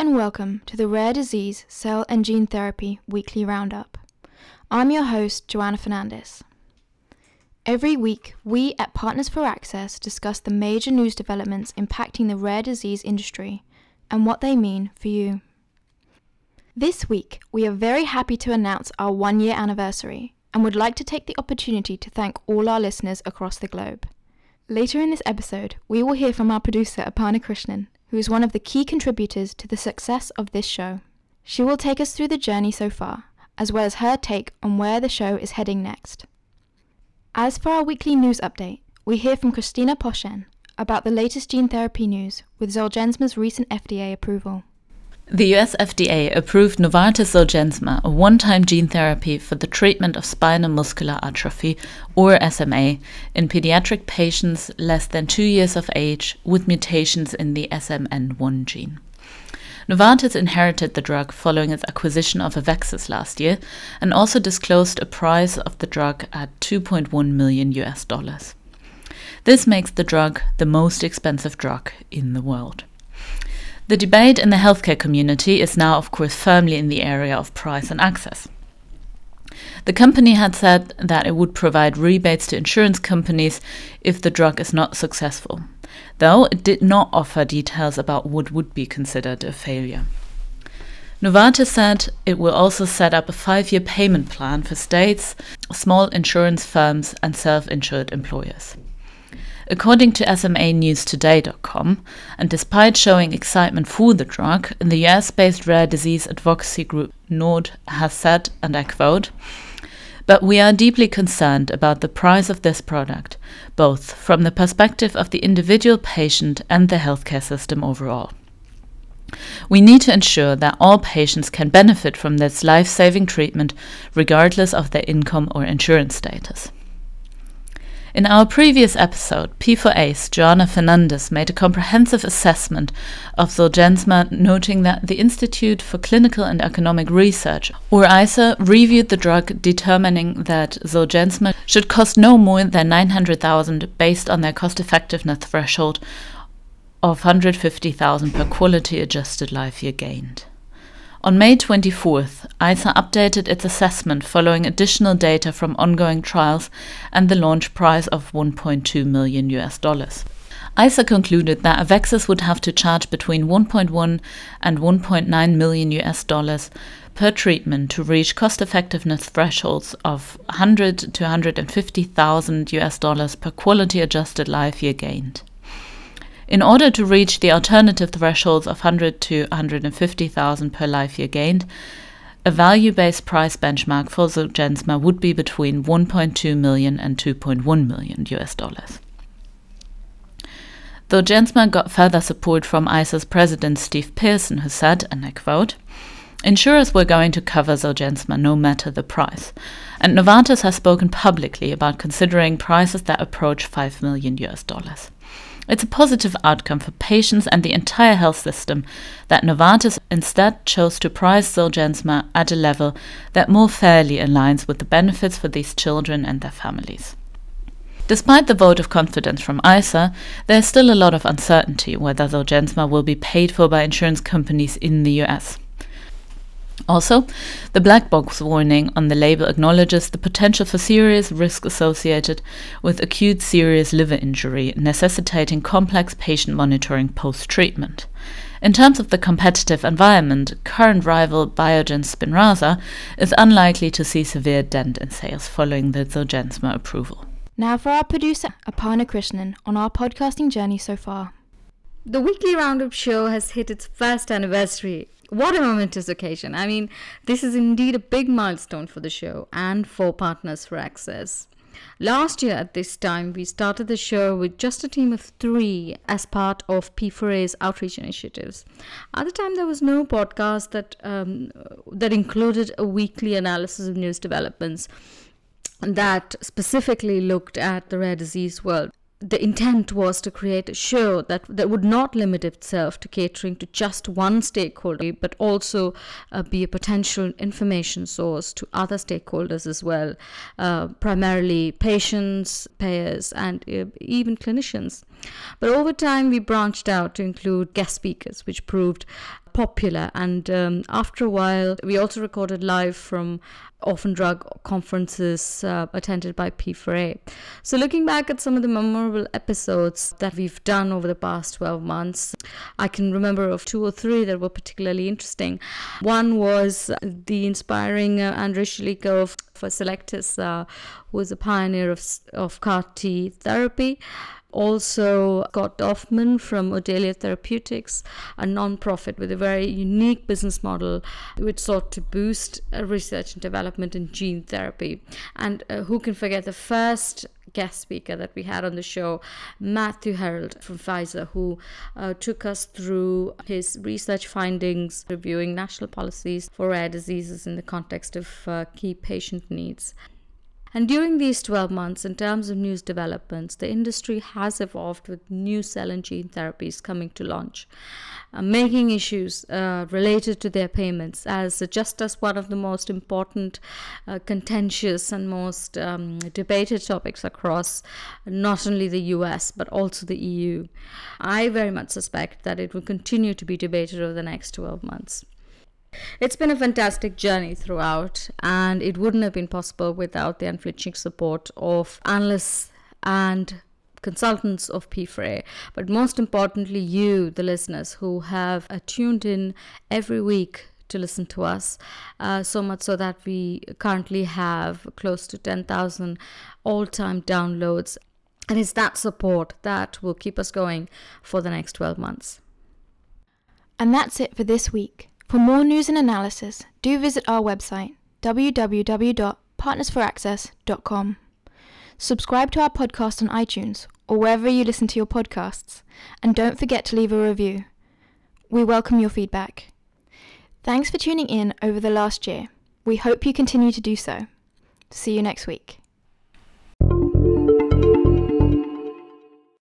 and welcome to the Rare Disease Cell and Gene Therapy Weekly Roundup. I'm your host, Joanna Fernandez. Every week, we at Partners for Access discuss the major news developments impacting the rare disease industry and what they mean for you. This week, we are very happy to announce our one year anniversary and would like to take the opportunity to thank all our listeners across the globe. Later in this episode, we will hear from our producer, Aparna Krishnan, who is one of the key contributors to the success of this show. She will take us through the journey so far, as well as her take on where the show is heading next. As for our weekly news update, we hear from Christina Poshen about the latest gene therapy news with Zolgensma's recent FDA approval. The US FDA approved Novartis Zolgensma, a one time gene therapy for the treatment of spinal muscular atrophy, or SMA, in pediatric patients less than two years of age with mutations in the SMN1 gene. Novartis inherited the drug following its acquisition of Avexis last year and also disclosed a price of the drug at 2.1 million US dollars. This makes the drug the most expensive drug in the world. The debate in the healthcare community is now, of course, firmly in the area of price and access. The company had said that it would provide rebates to insurance companies if the drug is not successful, though it did not offer details about what would be considered a failure. Novartis said it will also set up a five year payment plan for states, small insurance firms, and self insured employers. According to SMANewsToday.com, and despite showing excitement for the drug, the US based rare disease advocacy group NORD has said, and I quote, but we are deeply concerned about the price of this product, both from the perspective of the individual patient and the healthcare system overall. We need to ensure that all patients can benefit from this life saving treatment regardless of their income or insurance status. In our previous episode, P4A's, Joanna Fernandez made a comprehensive assessment of Zolgensma, noting that the Institute for Clinical and Economic Research, or ICER, reviewed the drug, determining that Zolgensma should cost no more than 900,000 based on their cost-effectiveness threshold of 150,000 per quality adjusted life year gained. On May 24th, ICER updated its assessment following additional data from ongoing trials and the launch price of 1.2 million US dollars. ICER concluded that Avexis would have to charge between 1.1 and 1.9 million US dollars per treatment to reach cost effectiveness thresholds of 100 to 150,000 US dollars per quality adjusted life year gained. In order to reach the alternative thresholds of 100 to 150,000 per life year gained, a value-based price benchmark for Zolgensma would be between 1.2 million and 2.1 million US dollars. Though Zolgensma got further support from ICER's president Steve Pearson, who said, and I quote, Insurers were going to cover Zolgensma no matter the price, and Novartis has spoken publicly about considering prices that approach 5 million US dollars. It's a positive outcome for patients and the entire health system that Novartis instead chose to price Zolgensma at a level that more fairly aligns with the benefits for these children and their families. Despite the vote of confidence from ICER, there is still a lot of uncertainty whether Zolgensma will be paid for by insurance companies in the US. Also, the black box warning on the label acknowledges the potential for serious risk associated with acute serious liver injury, necessitating complex patient monitoring post treatment. In terms of the competitive environment, current rival Biogen Spinraza is unlikely to see severe dent in sales following the Zolgensma approval. Now for our producer, Aparna Krishnan, on our podcasting journey so far. The weekly roundup show has hit its first anniversary what a momentous occasion. I mean, this is indeed a big milestone for the show and for Partners for Access. Last year at this time, we started the show with just a team of three as part of P4A's outreach initiatives. At the time, there was no podcast that um, that included a weekly analysis of news developments that specifically looked at the rare disease world the intent was to create a show that, that would not limit itself to catering to just one stakeholder, but also uh, be a potential information source to other stakeholders as well, uh, primarily patients, payers, and uh, even clinicians. But over time, we branched out to include guest speakers, which proved popular. And um, after a while, we also recorded live from orphan drug conferences uh, attended by P4A. So, looking back at some of the memorable episodes that we've done over the past 12 months, I can remember of two or three that were particularly interesting. One was the inspiring uh, Andrei Choulika of for Cellectis, uh, who was a pioneer of, of CAR T therapy. Also, Scott Dorfman from Odylia Therapeutics, a non-profit with a very unique business model which sought to boost uh, research and development in gene therapy. And uh, who can forget the first guest speaker that we had on the show, Matthew Harold from Pfizer, who uh, took us through his research findings, reviewing national policies for rare diseases in the context of uh, key patient needs. And during these 12 months, in terms of news developments, the industry has evolved with new cell and gene therapies coming to launch, uh, making issues uh, related to their payments as just as one of the most important, uh, contentious, and most um, debated topics across not only the US but also the EU. I very much suspect that it will continue to be debated over the next 12 months. It's been a fantastic journey throughout, and it wouldn't have been possible without the unflinching support of analysts and consultants of P4A, but most importantly, you, the listeners, who have tuned in every week to listen to us. Uh, so much so that we currently have close to 10,000 all time downloads. And it's that support that will keep us going for the next 12 months. And that's it for this week. For more news and analysis, do visit our website www.partnersforaccess.com. Subscribe to our podcast on iTunes or wherever you listen to your podcasts, and don't forget to leave a review. We welcome your feedback. Thanks for tuning in over the last year. We hope you continue to do so. See you next week.